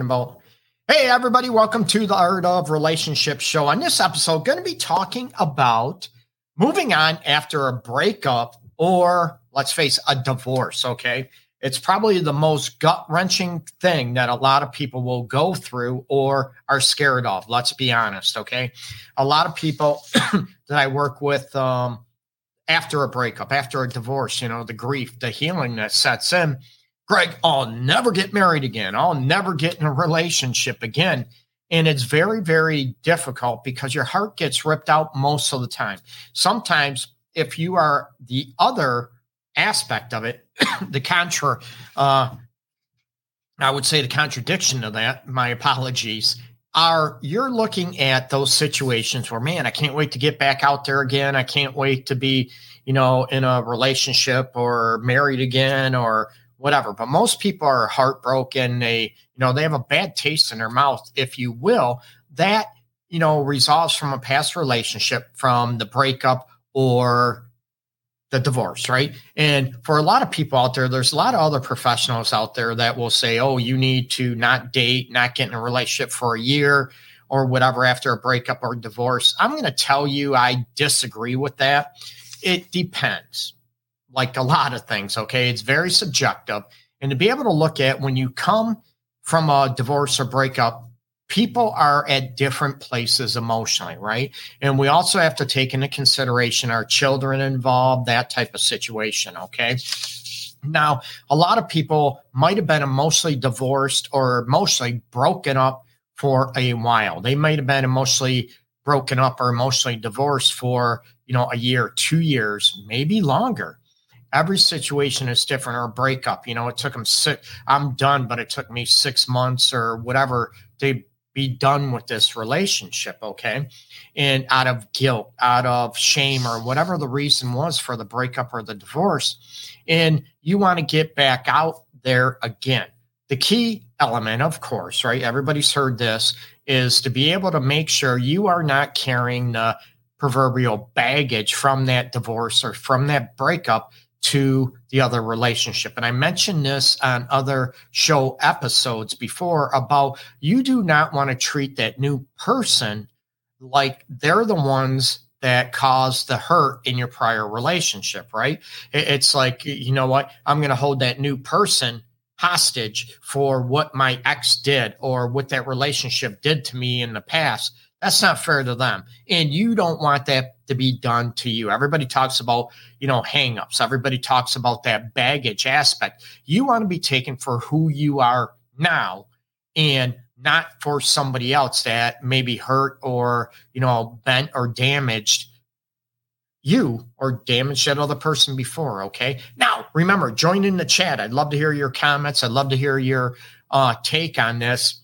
about. Hey, everybody, welcome to the Art of Relationship show. On this episode, going to be talking about moving on after a breakup or, let's face a divorce. Okay. It's probably the most gut wrenching thing that a lot of people will go through or are scared of. Let's be honest. Okay. A lot of people that I work with, um, after a breakup, after a divorce, you know, the grief, the healing that sets in Greg, I'll never get married again. I'll never get in a relationship again. And it's very, very difficult because your heart gets ripped out most of the time. Sometimes, if you are the other aspect of it, the contra, uh, I would say the contradiction of that, my apologies, are you're looking at those situations where, man, I can't wait to get back out there again. I can't wait to be, you know, in a relationship or married again or whatever. But most people are heartbroken. They, you know, they have a bad taste in their mouth, if you will. That, you know, resolves from a past relationship, from the breakup or the divorce, right? And for a lot of people out there, there's a lot of other professionals out there that will say, oh, you need to not date, not get in a relationship for a year or whatever after a breakup or divorce. I'm going to tell you, I disagree with that. It depends like a lot of things. Okay. It's very subjective. And to be able to look at when you come from a divorce or breakup, people are at different places emotionally, right? And we also have to take into consideration our children involved, that type of situation. Okay. Now, a lot of people might have been emotionally divorced or emotionally broken up for a while. They might have been emotionally broken up or emotionally divorced for, you know, a year, two years, maybe longer every situation is different or a breakup you know it took them six i'm done but it took me six months or whatever to be done with this relationship okay? And out of guilt out of shame or whatever the reason was for the breakup or the divorce and you want to get back out there again. The key element of course right everybody's heard this is to be able to make sure you are not carrying the proverbial baggage from that divorce or from that breakup to the other relationship. And I mentioned this on other show episodes before about you do not want to treat that new person like they're the ones that caused the hurt in your prior relationship, right? It's like, you know what? I'm going to hold that new person hostage for what my ex did or what that relationship did to me in the past. That's not fair to them. And you don't want that to be done to you. Everybody talks about, you know, hangups. Everybody talks about that baggage aspect. You want to be taken for who you are now and not for somebody else that may be hurt or, you know, bent or damaged you or damaged that other person before. Okay. Now, remember, join in the chat. I'd love to hear your comments. I'd love to hear your uh, take on this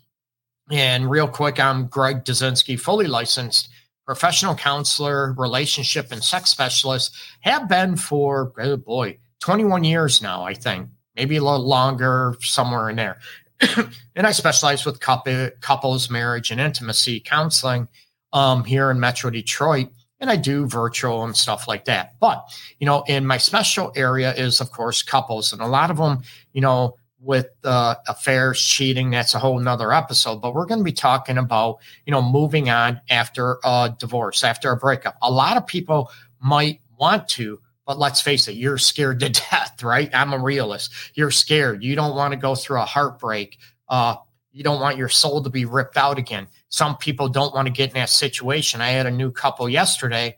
and real quick, I'm Greg Dudzinski, fully licensed professional counselor, relationship and sex specialist. Have been for, oh boy, 21 years now, I think, maybe a little longer, somewhere in there. and I specialize with couple, couples, marriage, and intimacy counseling um, here in Metro Detroit. And I do virtual and stuff like that. But, you know, in my special area is, of course, couples. And a lot of them, you know, with uh, affairs, cheating. That's a whole nother episode. But we're going to be talking about, you know, moving on after a divorce, after a breakup. A lot of people might want to, but let's face it, you're scared to death, right? I'm a realist. You're scared. You don't want to go through a heartbreak. Uh, you don't want your soul to be ripped out again. Some people don't want to get in that situation. I had a new couple yesterday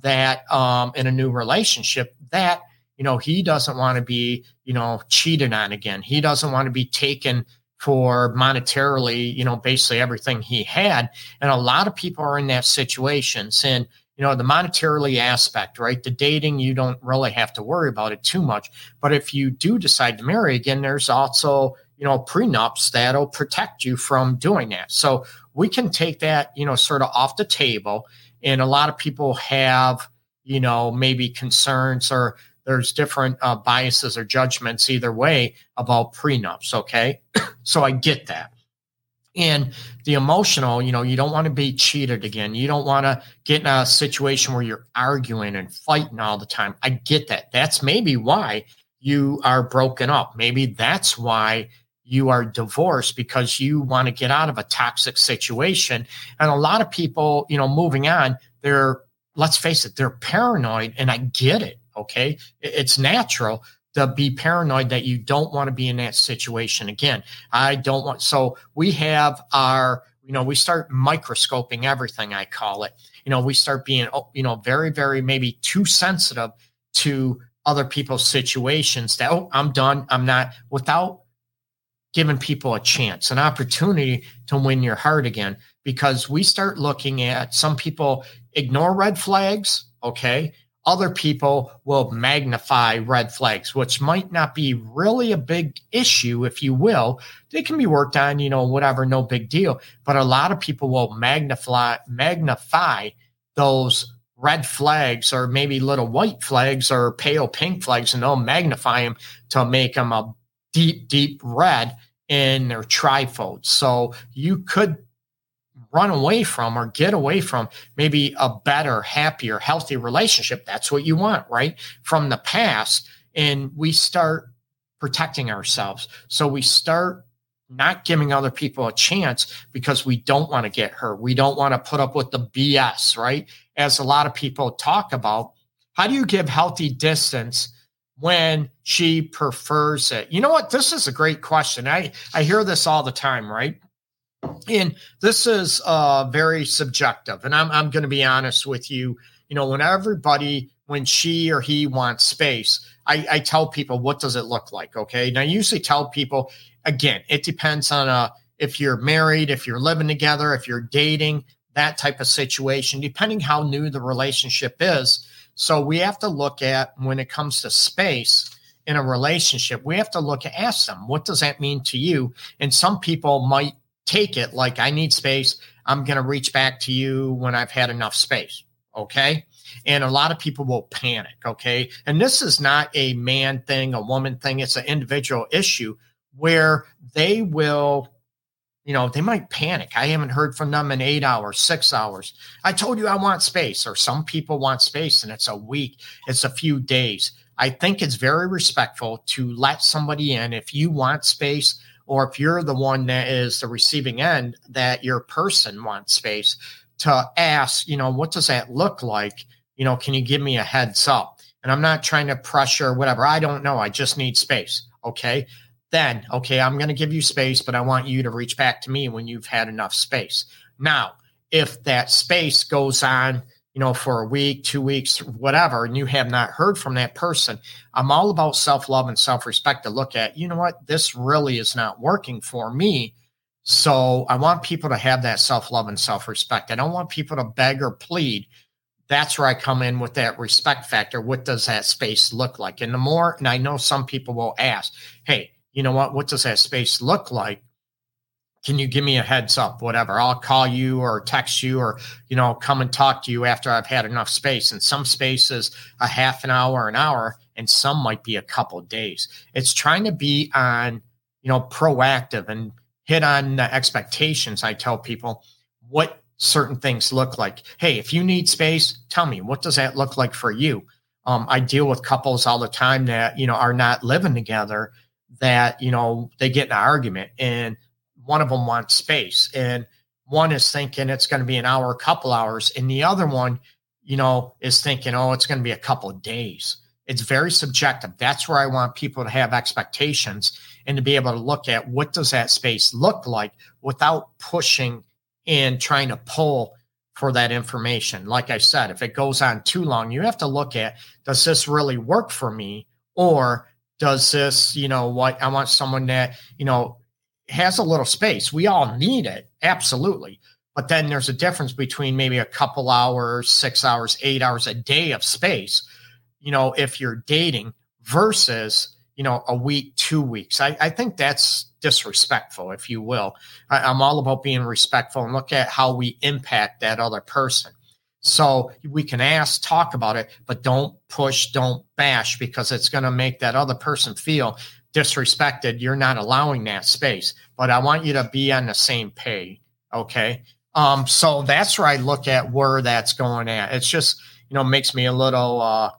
that um, in a new relationship that you know, he doesn't want to be, you know, cheated on again. He doesn't want to be taken for monetarily, you know, basically everything he had. And a lot of people are in that situation. saying, you know, the monetarily aspect, right? The dating, you don't really have to worry about it too much. But if you do decide to marry again, there's also, you know, prenups that'll protect you from doing that. So we can take that, you know, sort of off the table. And a lot of people have, you know, maybe concerns or there's different uh, biases or judgments either way about prenups. Okay. so I get that. And the emotional, you know, you don't want to be cheated again. You don't want to get in a situation where you're arguing and fighting all the time. I get that. That's maybe why you are broken up. Maybe that's why you are divorced because you want to get out of a toxic situation. And a lot of people, you know, moving on, they're, let's face it, they're paranoid. And I get it. Okay. It's natural to be paranoid that you don't want to be in that situation again. I don't want, so we have our, you know, we start microscoping everything, I call it. You know, we start being, oh, you know, very, very maybe too sensitive to other people's situations that, oh, I'm done. I'm not, without giving people a chance, an opportunity to win your heart again, because we start looking at some people ignore red flags. Okay other people will magnify red flags, which might not be really a big issue, if you will. They can be worked on, you know, whatever, no big deal. But a lot of people will magnify magnify those red flags or maybe little white flags or pale pink flags, and they'll magnify them to make them a deep, deep red in their trifold. So you could run away from or get away from maybe a better, happier, healthy relationship. That's what you want, right? From the past. And we start protecting ourselves. So we start not giving other people a chance because we don't want to get hurt. We don't want to put up with the BS, right? As a lot of people talk about, how do you give healthy distance when she prefers it? You know what? This is a great question. I, I hear this all the time, right? And this is uh, very subjective and i'm, I'm going to be honest with you. You know when everybody when she or he wants space I, I tell people what does it look like? Okay? Now i usually tell people again it depends on uh, if you're married if you're living together if you're dating that type of situation depending how new the relationship is. So we have to look at when it comes to space in a relationship we have to look at ask them what does that mean to you? And some people might take it like I need space. I'm going to reach back to you when I've had enough space. Okay. And a lot of people will panic. Okay. And this is not a man thing, a woman thing. It's an individual issue where they will, you know, they might panic. I haven't heard from them in eight hours, six hours. I told you I want space, or some people want space and it's a week, it's a few days. I think it's very respectful to let somebody in if you want space or if you're the one that is the receiving end that your person wants space to ask you know what does that look like? You know can you give me a heads up? And i'm not trying to pressure whatever. I don't know. I just need space. Okay? Then okay i'm going to give you space but i want you to reach back to me when you've had enough space. Now if that space goes on you know, for a week, two weeks, whatever, and you have not heard from that person, I'm all about self love and self respect to look at, you know what, this really is not working for me. So I want people to have that self love and self respect. I don't want people to beg or plead. That's where I come in with that respect factor. What does that space look like? And the more, and I know some people will ask, hey, you know what, what does that space look like? Can you give me a heads up whatever? I'll call you or text you or you know come and talk to you after i've had enough space. And some spaces a half an hour an hour and some might be a couple days. It's trying to be on you know proactive and hit on the expectations. I tell people what certain things look like. Hey if you need space tell me what does that look like for you? Um, i deal with couples all the time that you know are not living together that you know they get in an argument and one of them wants space and one is thinking it's going to be an hour a couple hours and the other one you know is thinking oh it's going to be a couple of days. It's very subjective. That's where i want people to have expectations and to be able to look at what does that space look like without pushing and trying to pull for that information. Like i said if it goes on too long you have to look at does this really work for me? Or does this you know what i want someone that you know has a little space. We all need it, absolutely. But then there's a difference between maybe a couple hours, six hours, eight hours a day of space, you know, if you're dating versus, you know, a week, two weeks. I, I think that's disrespectful, if you will. I, I'm all about being respectful and look at how we impact that other person. So we can ask, talk about it, but don't push, don't bash because it's going to make that other person feel disrespected, you're not allowing that space. But I want you to be on the same page. Okay. Um, so that's where I look at where that's going at. It's just, you know, makes me a little uh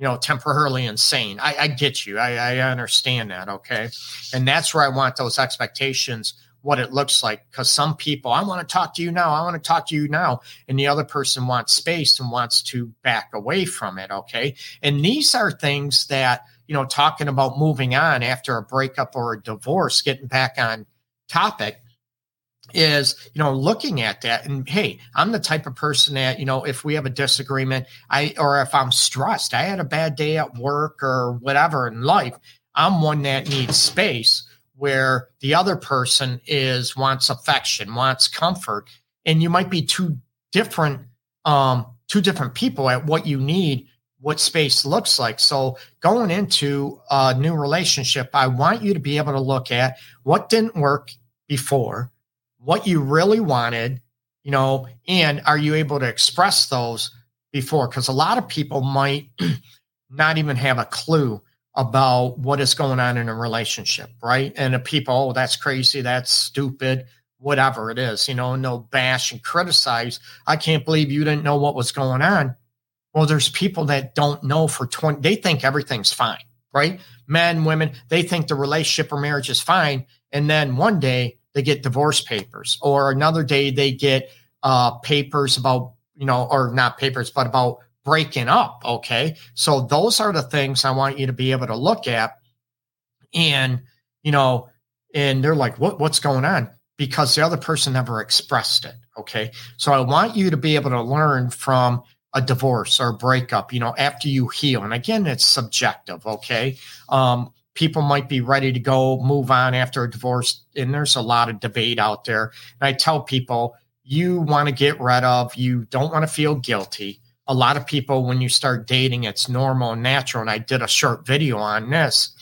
you know, temporarily insane. I, I get you. I, I understand that. Okay. And that's where I want those expectations, what it looks like. Because some people, I want to talk to you now. I want to talk to you now. And the other person wants space and wants to back away from it. Okay. And these are things that, you know, talking about moving on after a breakup or a divorce, getting back on topic is you know looking at that and hey i'm the type of person that you know if we have a disagreement i or if i'm stressed i had a bad day at work or whatever in life i'm one that needs space where the other person is wants affection wants comfort and you might be two different um two different people at what you need what space looks like so going into a new relationship i want you to be able to look at what didn't work before what you really wanted, you know, and are you able to express those before? Because a lot of people might not even have a clue about what is going on in a relationship, right? And the people, oh, that's crazy, that's stupid, whatever it is, you know, no bash and criticize. I can't believe you didn't know what was going on. Well, there's people that don't know for 20, they think everything's fine, right? Men, women, they think the relationship or marriage is fine. And then one day they get divorce papers, or another day they get uh, papers about, you know, or not papers, but about breaking up. Okay. So those are the things I want you to be able to look at. And, you know, and they're like, what, what's going on? Because the other person never expressed it. Okay. So I want you to be able to learn from a divorce or a breakup, you know, after you heal. And again, it's subjective. Okay. Um, people might be ready to go move on after a divorce and there's a lot of debate out there and i tell people you want to get rid of you don't want to feel guilty a lot of people when you start dating it's normal and natural and i did a short video on this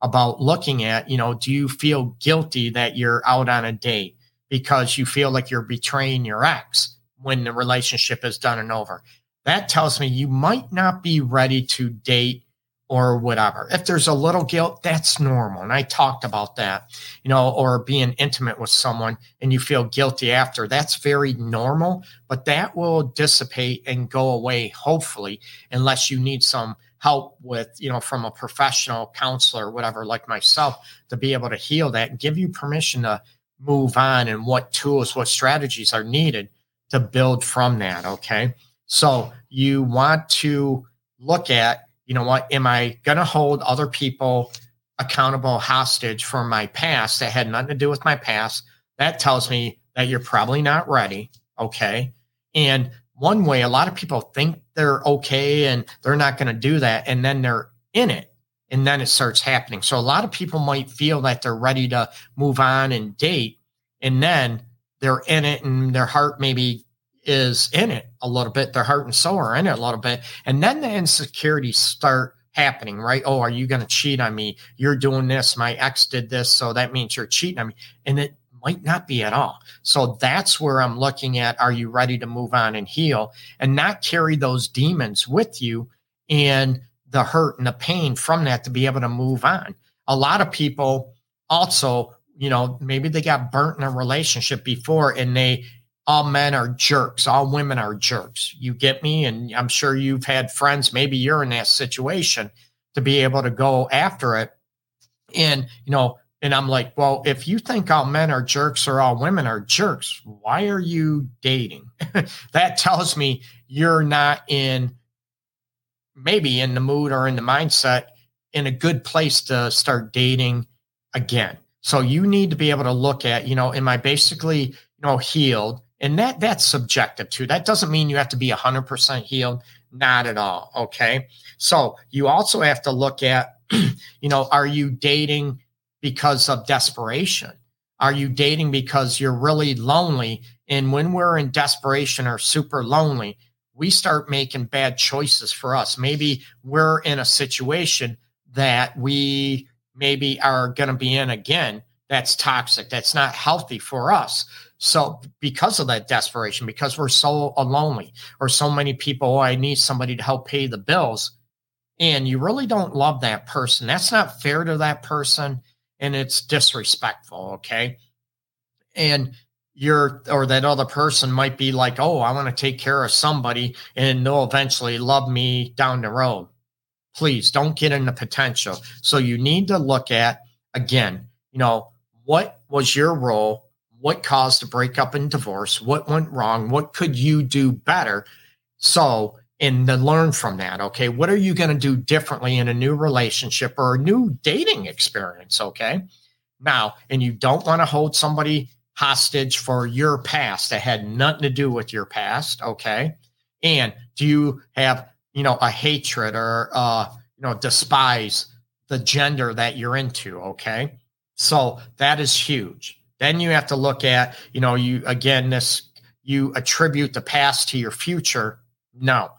about looking at you know do you feel guilty that you're out on a date because you feel like you're betraying your ex when the relationship is done and over that tells me you might not be ready to date or whatever. If there's a little guilt, that's normal. And I talked about that, you know, or being intimate with someone and you feel guilty after. That's very normal, but that will dissipate and go away, hopefully, unless you need some help with, you know, from a professional counselor, or whatever, like myself, to be able to heal that and give you permission to move on and what tools, what strategies are needed to build from that. Okay. So you want to look at you know what, am I going to hold other people accountable hostage for my past that had nothing to do with my past? That tells me that you're probably not ready. Okay. And one way, a lot of people think they're okay and they're not going to do that. And then they're in it. And then it starts happening. So a lot of people might feel that they're ready to move on and date. And then they're in it and their heart maybe is in it a little bit. Their heart and soul are in it a little bit. And then the insecurities start happening, right? Oh, are you going to cheat on me? You're doing this. My ex did this. So that means you're cheating on me. And it might not be at all. So that's where I'm looking at are you ready to move on and heal and not carry those demons with you and the hurt and the pain from that to be able to move on? A lot of people also, you know, maybe they got burnt in a relationship before and they all men are jerks, all women are jerks. You get me? And I'm sure you've had friends, maybe you're in that situation to be able to go after it. And, you know, and I'm like, well, if you think all men are jerks or all women are jerks, why are you dating? that tells me you're not in maybe in the mood or in the mindset in a good place to start dating again. So you need to be able to look at, you know, am I basically, you know, healed? And that that's subjective too. That doesn't mean you have to be 100% healed, not at all, okay? So, you also have to look at you know, are you dating because of desperation? Are you dating because you're really lonely? And when we're in desperation or super lonely, we start making bad choices for us. Maybe we're in a situation that we maybe are going to be in again that's toxic, that's not healthy for us. So, because of that desperation, because we're so lonely, or so many people, oh, I need somebody to help pay the bills, and you really don't love that person, that's not fair to that person, and it's disrespectful. Okay. And you're, or that other person might be like, oh, I want to take care of somebody, and they'll eventually love me down the road. Please don't get into potential. So you need to look at, again, you know, what was your role? What caused a breakup and divorce? What went wrong? What could you do better? So, and then learn from that. Okay. What are you going to do differently in a new relationship or a new dating experience? Okay. Now, and you don't want to hold somebody hostage for your past that had nothing to do with your past. Okay. And do you have, you know, a hatred or, uh, you know, despise the gender that you're into? Okay. So that is huge. Then you have to look at, you know, you again, this, you attribute the past to your future. No,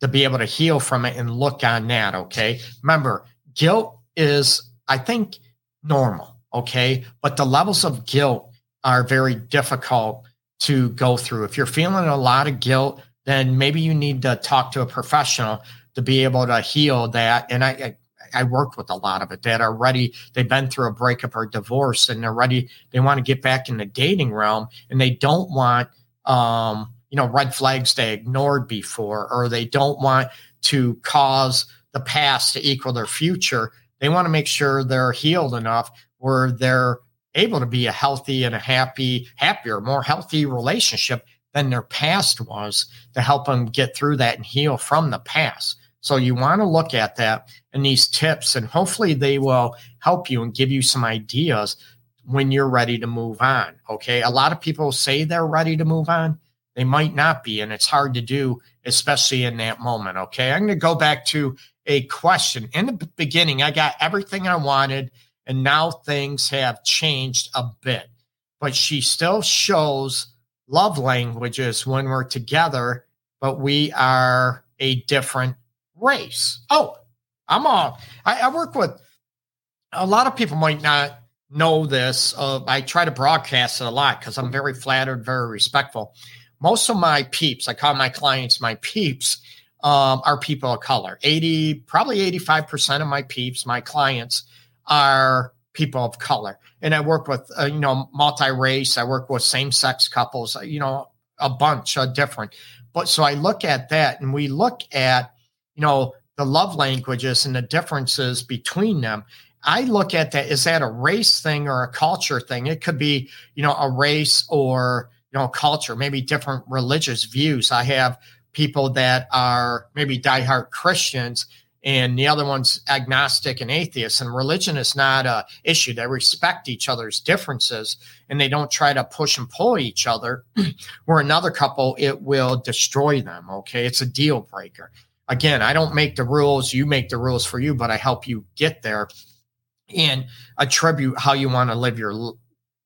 to be able to heal from it and look on that. Okay. Remember, guilt is, I think, normal. Okay. But the levels of guilt are very difficult to go through. If you're feeling a lot of guilt, then maybe you need to talk to a professional to be able to heal that. And I, I I work with a lot of it that are ready. They've been through a breakup or divorce and they're ready. They want to get back in the dating realm and they don't want, um, you know, red flags they ignored before, or they don't want to cause the past to equal their future. They want to make sure they're healed enough where they're able to be a healthy and a happy, happier, more healthy relationship than their past was to help them get through that and heal from the past. So you want to look at that and these tips, and hopefully they will help you and give you some ideas when you're ready to move on. Okay. A lot of people say they're ready to move on. They might not be, and it's hard to do, especially in that moment. Okay. I'm going to go back to a question. In the beginning, I got everything I wanted and now things have changed a bit. But she still shows love languages when we're together, but we are a different race. Oh, I'm all, I, I work with a lot of people might not know this. Uh, I try to broadcast it a lot because I'm very flattered, very respectful. Most of my peeps, I call my clients my peeps, um, are people of color. 80, probably 85% of my peeps, my clients, are people of color. And I work with, uh, you know, multi race, I work with same sex couples, you know, a bunch of different. But so I look at that and we look at, you know, the love languages and the differences between them. I look at that, is that a race thing or a culture thing? It could be, you know, a race or, you know, culture, maybe different religious views. I have people that are maybe diehard Christians and the other one's agnostic and atheist. And religion is not a issue. They respect each other's differences and they don't try to push and pull each other. Where another couple, it will destroy them. Okay. It's a deal breaker. Again, I don't make the rules. You make the rules for you, but I help you get there and attribute how you want to live your,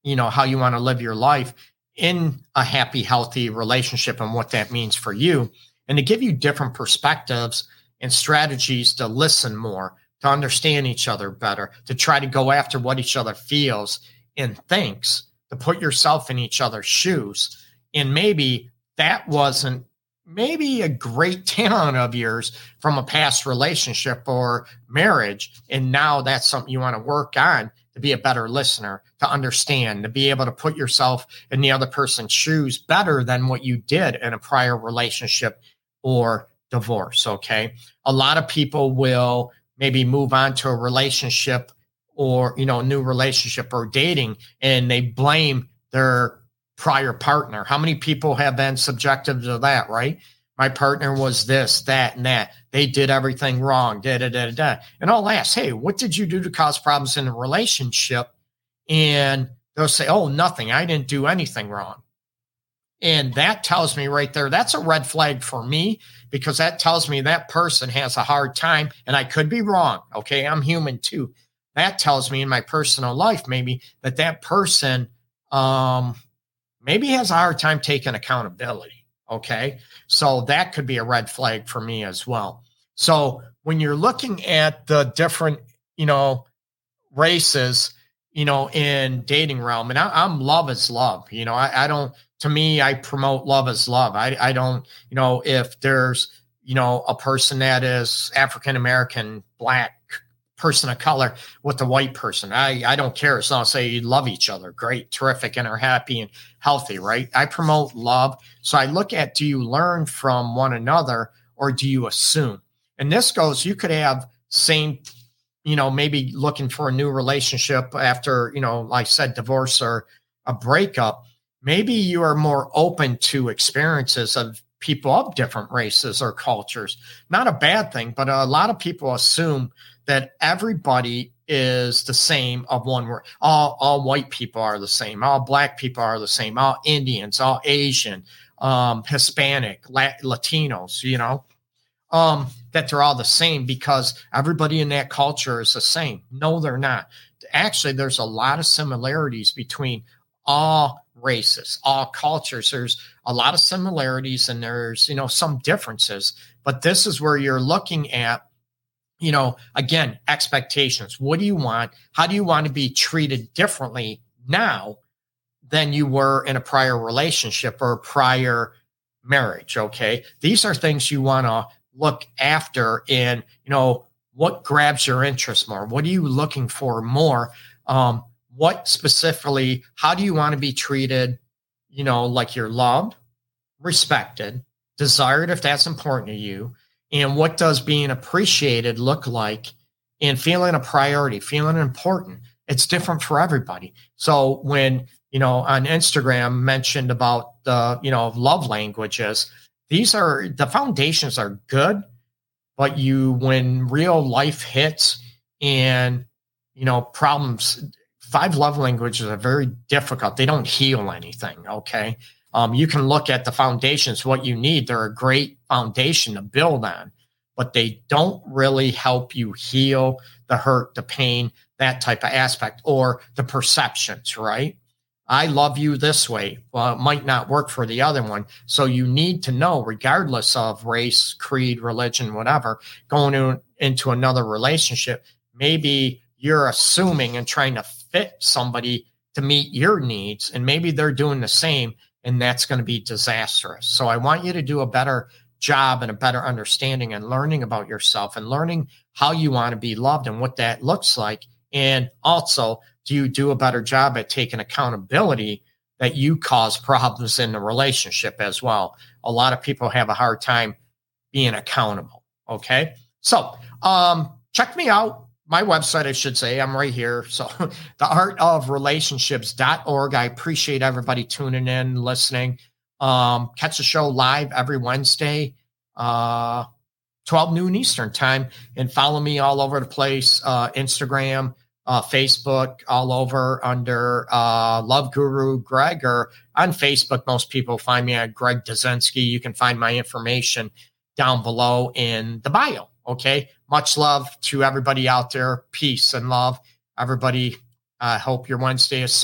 you know, how you want to live your life in a happy, healthy relationship and what that means for you. And to give you different perspectives and strategies to listen more, to understand each other better, to try to go after what each other feels and thinks, to put yourself in each other's shoes. And maybe that wasn't maybe a great talent of yours from a past relationship or marriage. And now that's something you want to work on to be a better listener, to understand, to be able to put yourself in the other person's shoes better than what you did in a prior relationship or divorce. Okay. A lot of people will maybe move on to a relationship or, you know, new relationship or dating and they blame their prior partner. How many people have been subjective to that, right? My partner was this, that, and that. They did everything wrong. Da, da, da, da. And I'll ask, hey, what did you do to cause problems in a relationship? And they'll say, oh, nothing. I didn't do anything wrong. And that tells me right there, that's a red flag for me because that tells me that person has a hard time. And I could be wrong. Okay. I'm human too. That tells me in my personal life, maybe that that person um, maybe has a hard time taking accountability. Okay. So that could be a red flag for me as well. So when you're looking at the different, you know, races, you know, in dating realm, and I, am love is love. You know, I, I don't to me, I promote love is love. I, I don't, you know, if there's, you know, a person that is African American, black, person of color with the white person. I, I don't care. As long as they love each other, great, terrific, and are happy and healthy, right? I promote love. So I look at do you learn from one another or do you assume? And this goes, you could have same, you know, maybe looking for a new relationship after, you know, like I said, divorce or a breakup, maybe you are more open to experiences of people of different races or cultures. Not a bad thing, but a lot of people assume that everybody is the same of one word. All all white people are the same. All black people are the same. All Indians, all Asian, um, Hispanic, Latinos. You know, um, that they're all the same because everybody in that culture is the same. No, they're not. Actually, there's a lot of similarities between all races, all cultures. There's a lot of similarities and there's, you know, some differences. But this is where you're looking at, you know, again, expectations. What do you want? How do you want to be treated differently now than you were in a prior relationship or prior marriage? Okay. These are things you want to look after in, you know, what grabs your interest more? What are you looking for more? Um, what specifically, how do you want to be treated? You know, like you're loved, respected, desired if that's important to you. And what does being appreciated look like and feeling a priority, feeling important? It's different for everybody. So when, you know, on Instagram mentioned about the, you know, love languages, these are the foundations are good, but you, when real life hits and, you know, problems five love languages are very difficult. They don't heal anything. Okay. Um, you can look at the foundations, what you need. They're a great foundation to build on, but they don't really help you heal the hurt, the pain, that type of aspect, or the perceptions, right? I love you this way. Well, it might not work for the other one. So you need to know, regardless of race, creed, religion, whatever, going into another relationship, maybe you're assuming and trying to fit somebody to meet your needs and maybe they're doing the same and that's going to be disastrous. So i want you to do a better job and a better understanding and learning about yourself and learning how you want to be loved and what that looks like. And also do you do a better job at taking accountability that you cause problems in the relationship as well? A lot of people have a hard time being accountable okay? So um check me out my website, I should say. I'm right here. So, the art of relationships.org. I appreciate everybody tuning in, listening. Um, catch the show live every Wednesday, uh, 12 noon Eastern time, and follow me all over the place uh, Instagram, uh, Facebook, all over under uh, Love Guru Greg, or on Facebook. Most people find me at Greg Dudzinski. You can find my information down below in the bio. Okay. Much love to everybody out there. Peace and love. Everybody, I uh, hope your Wednesday is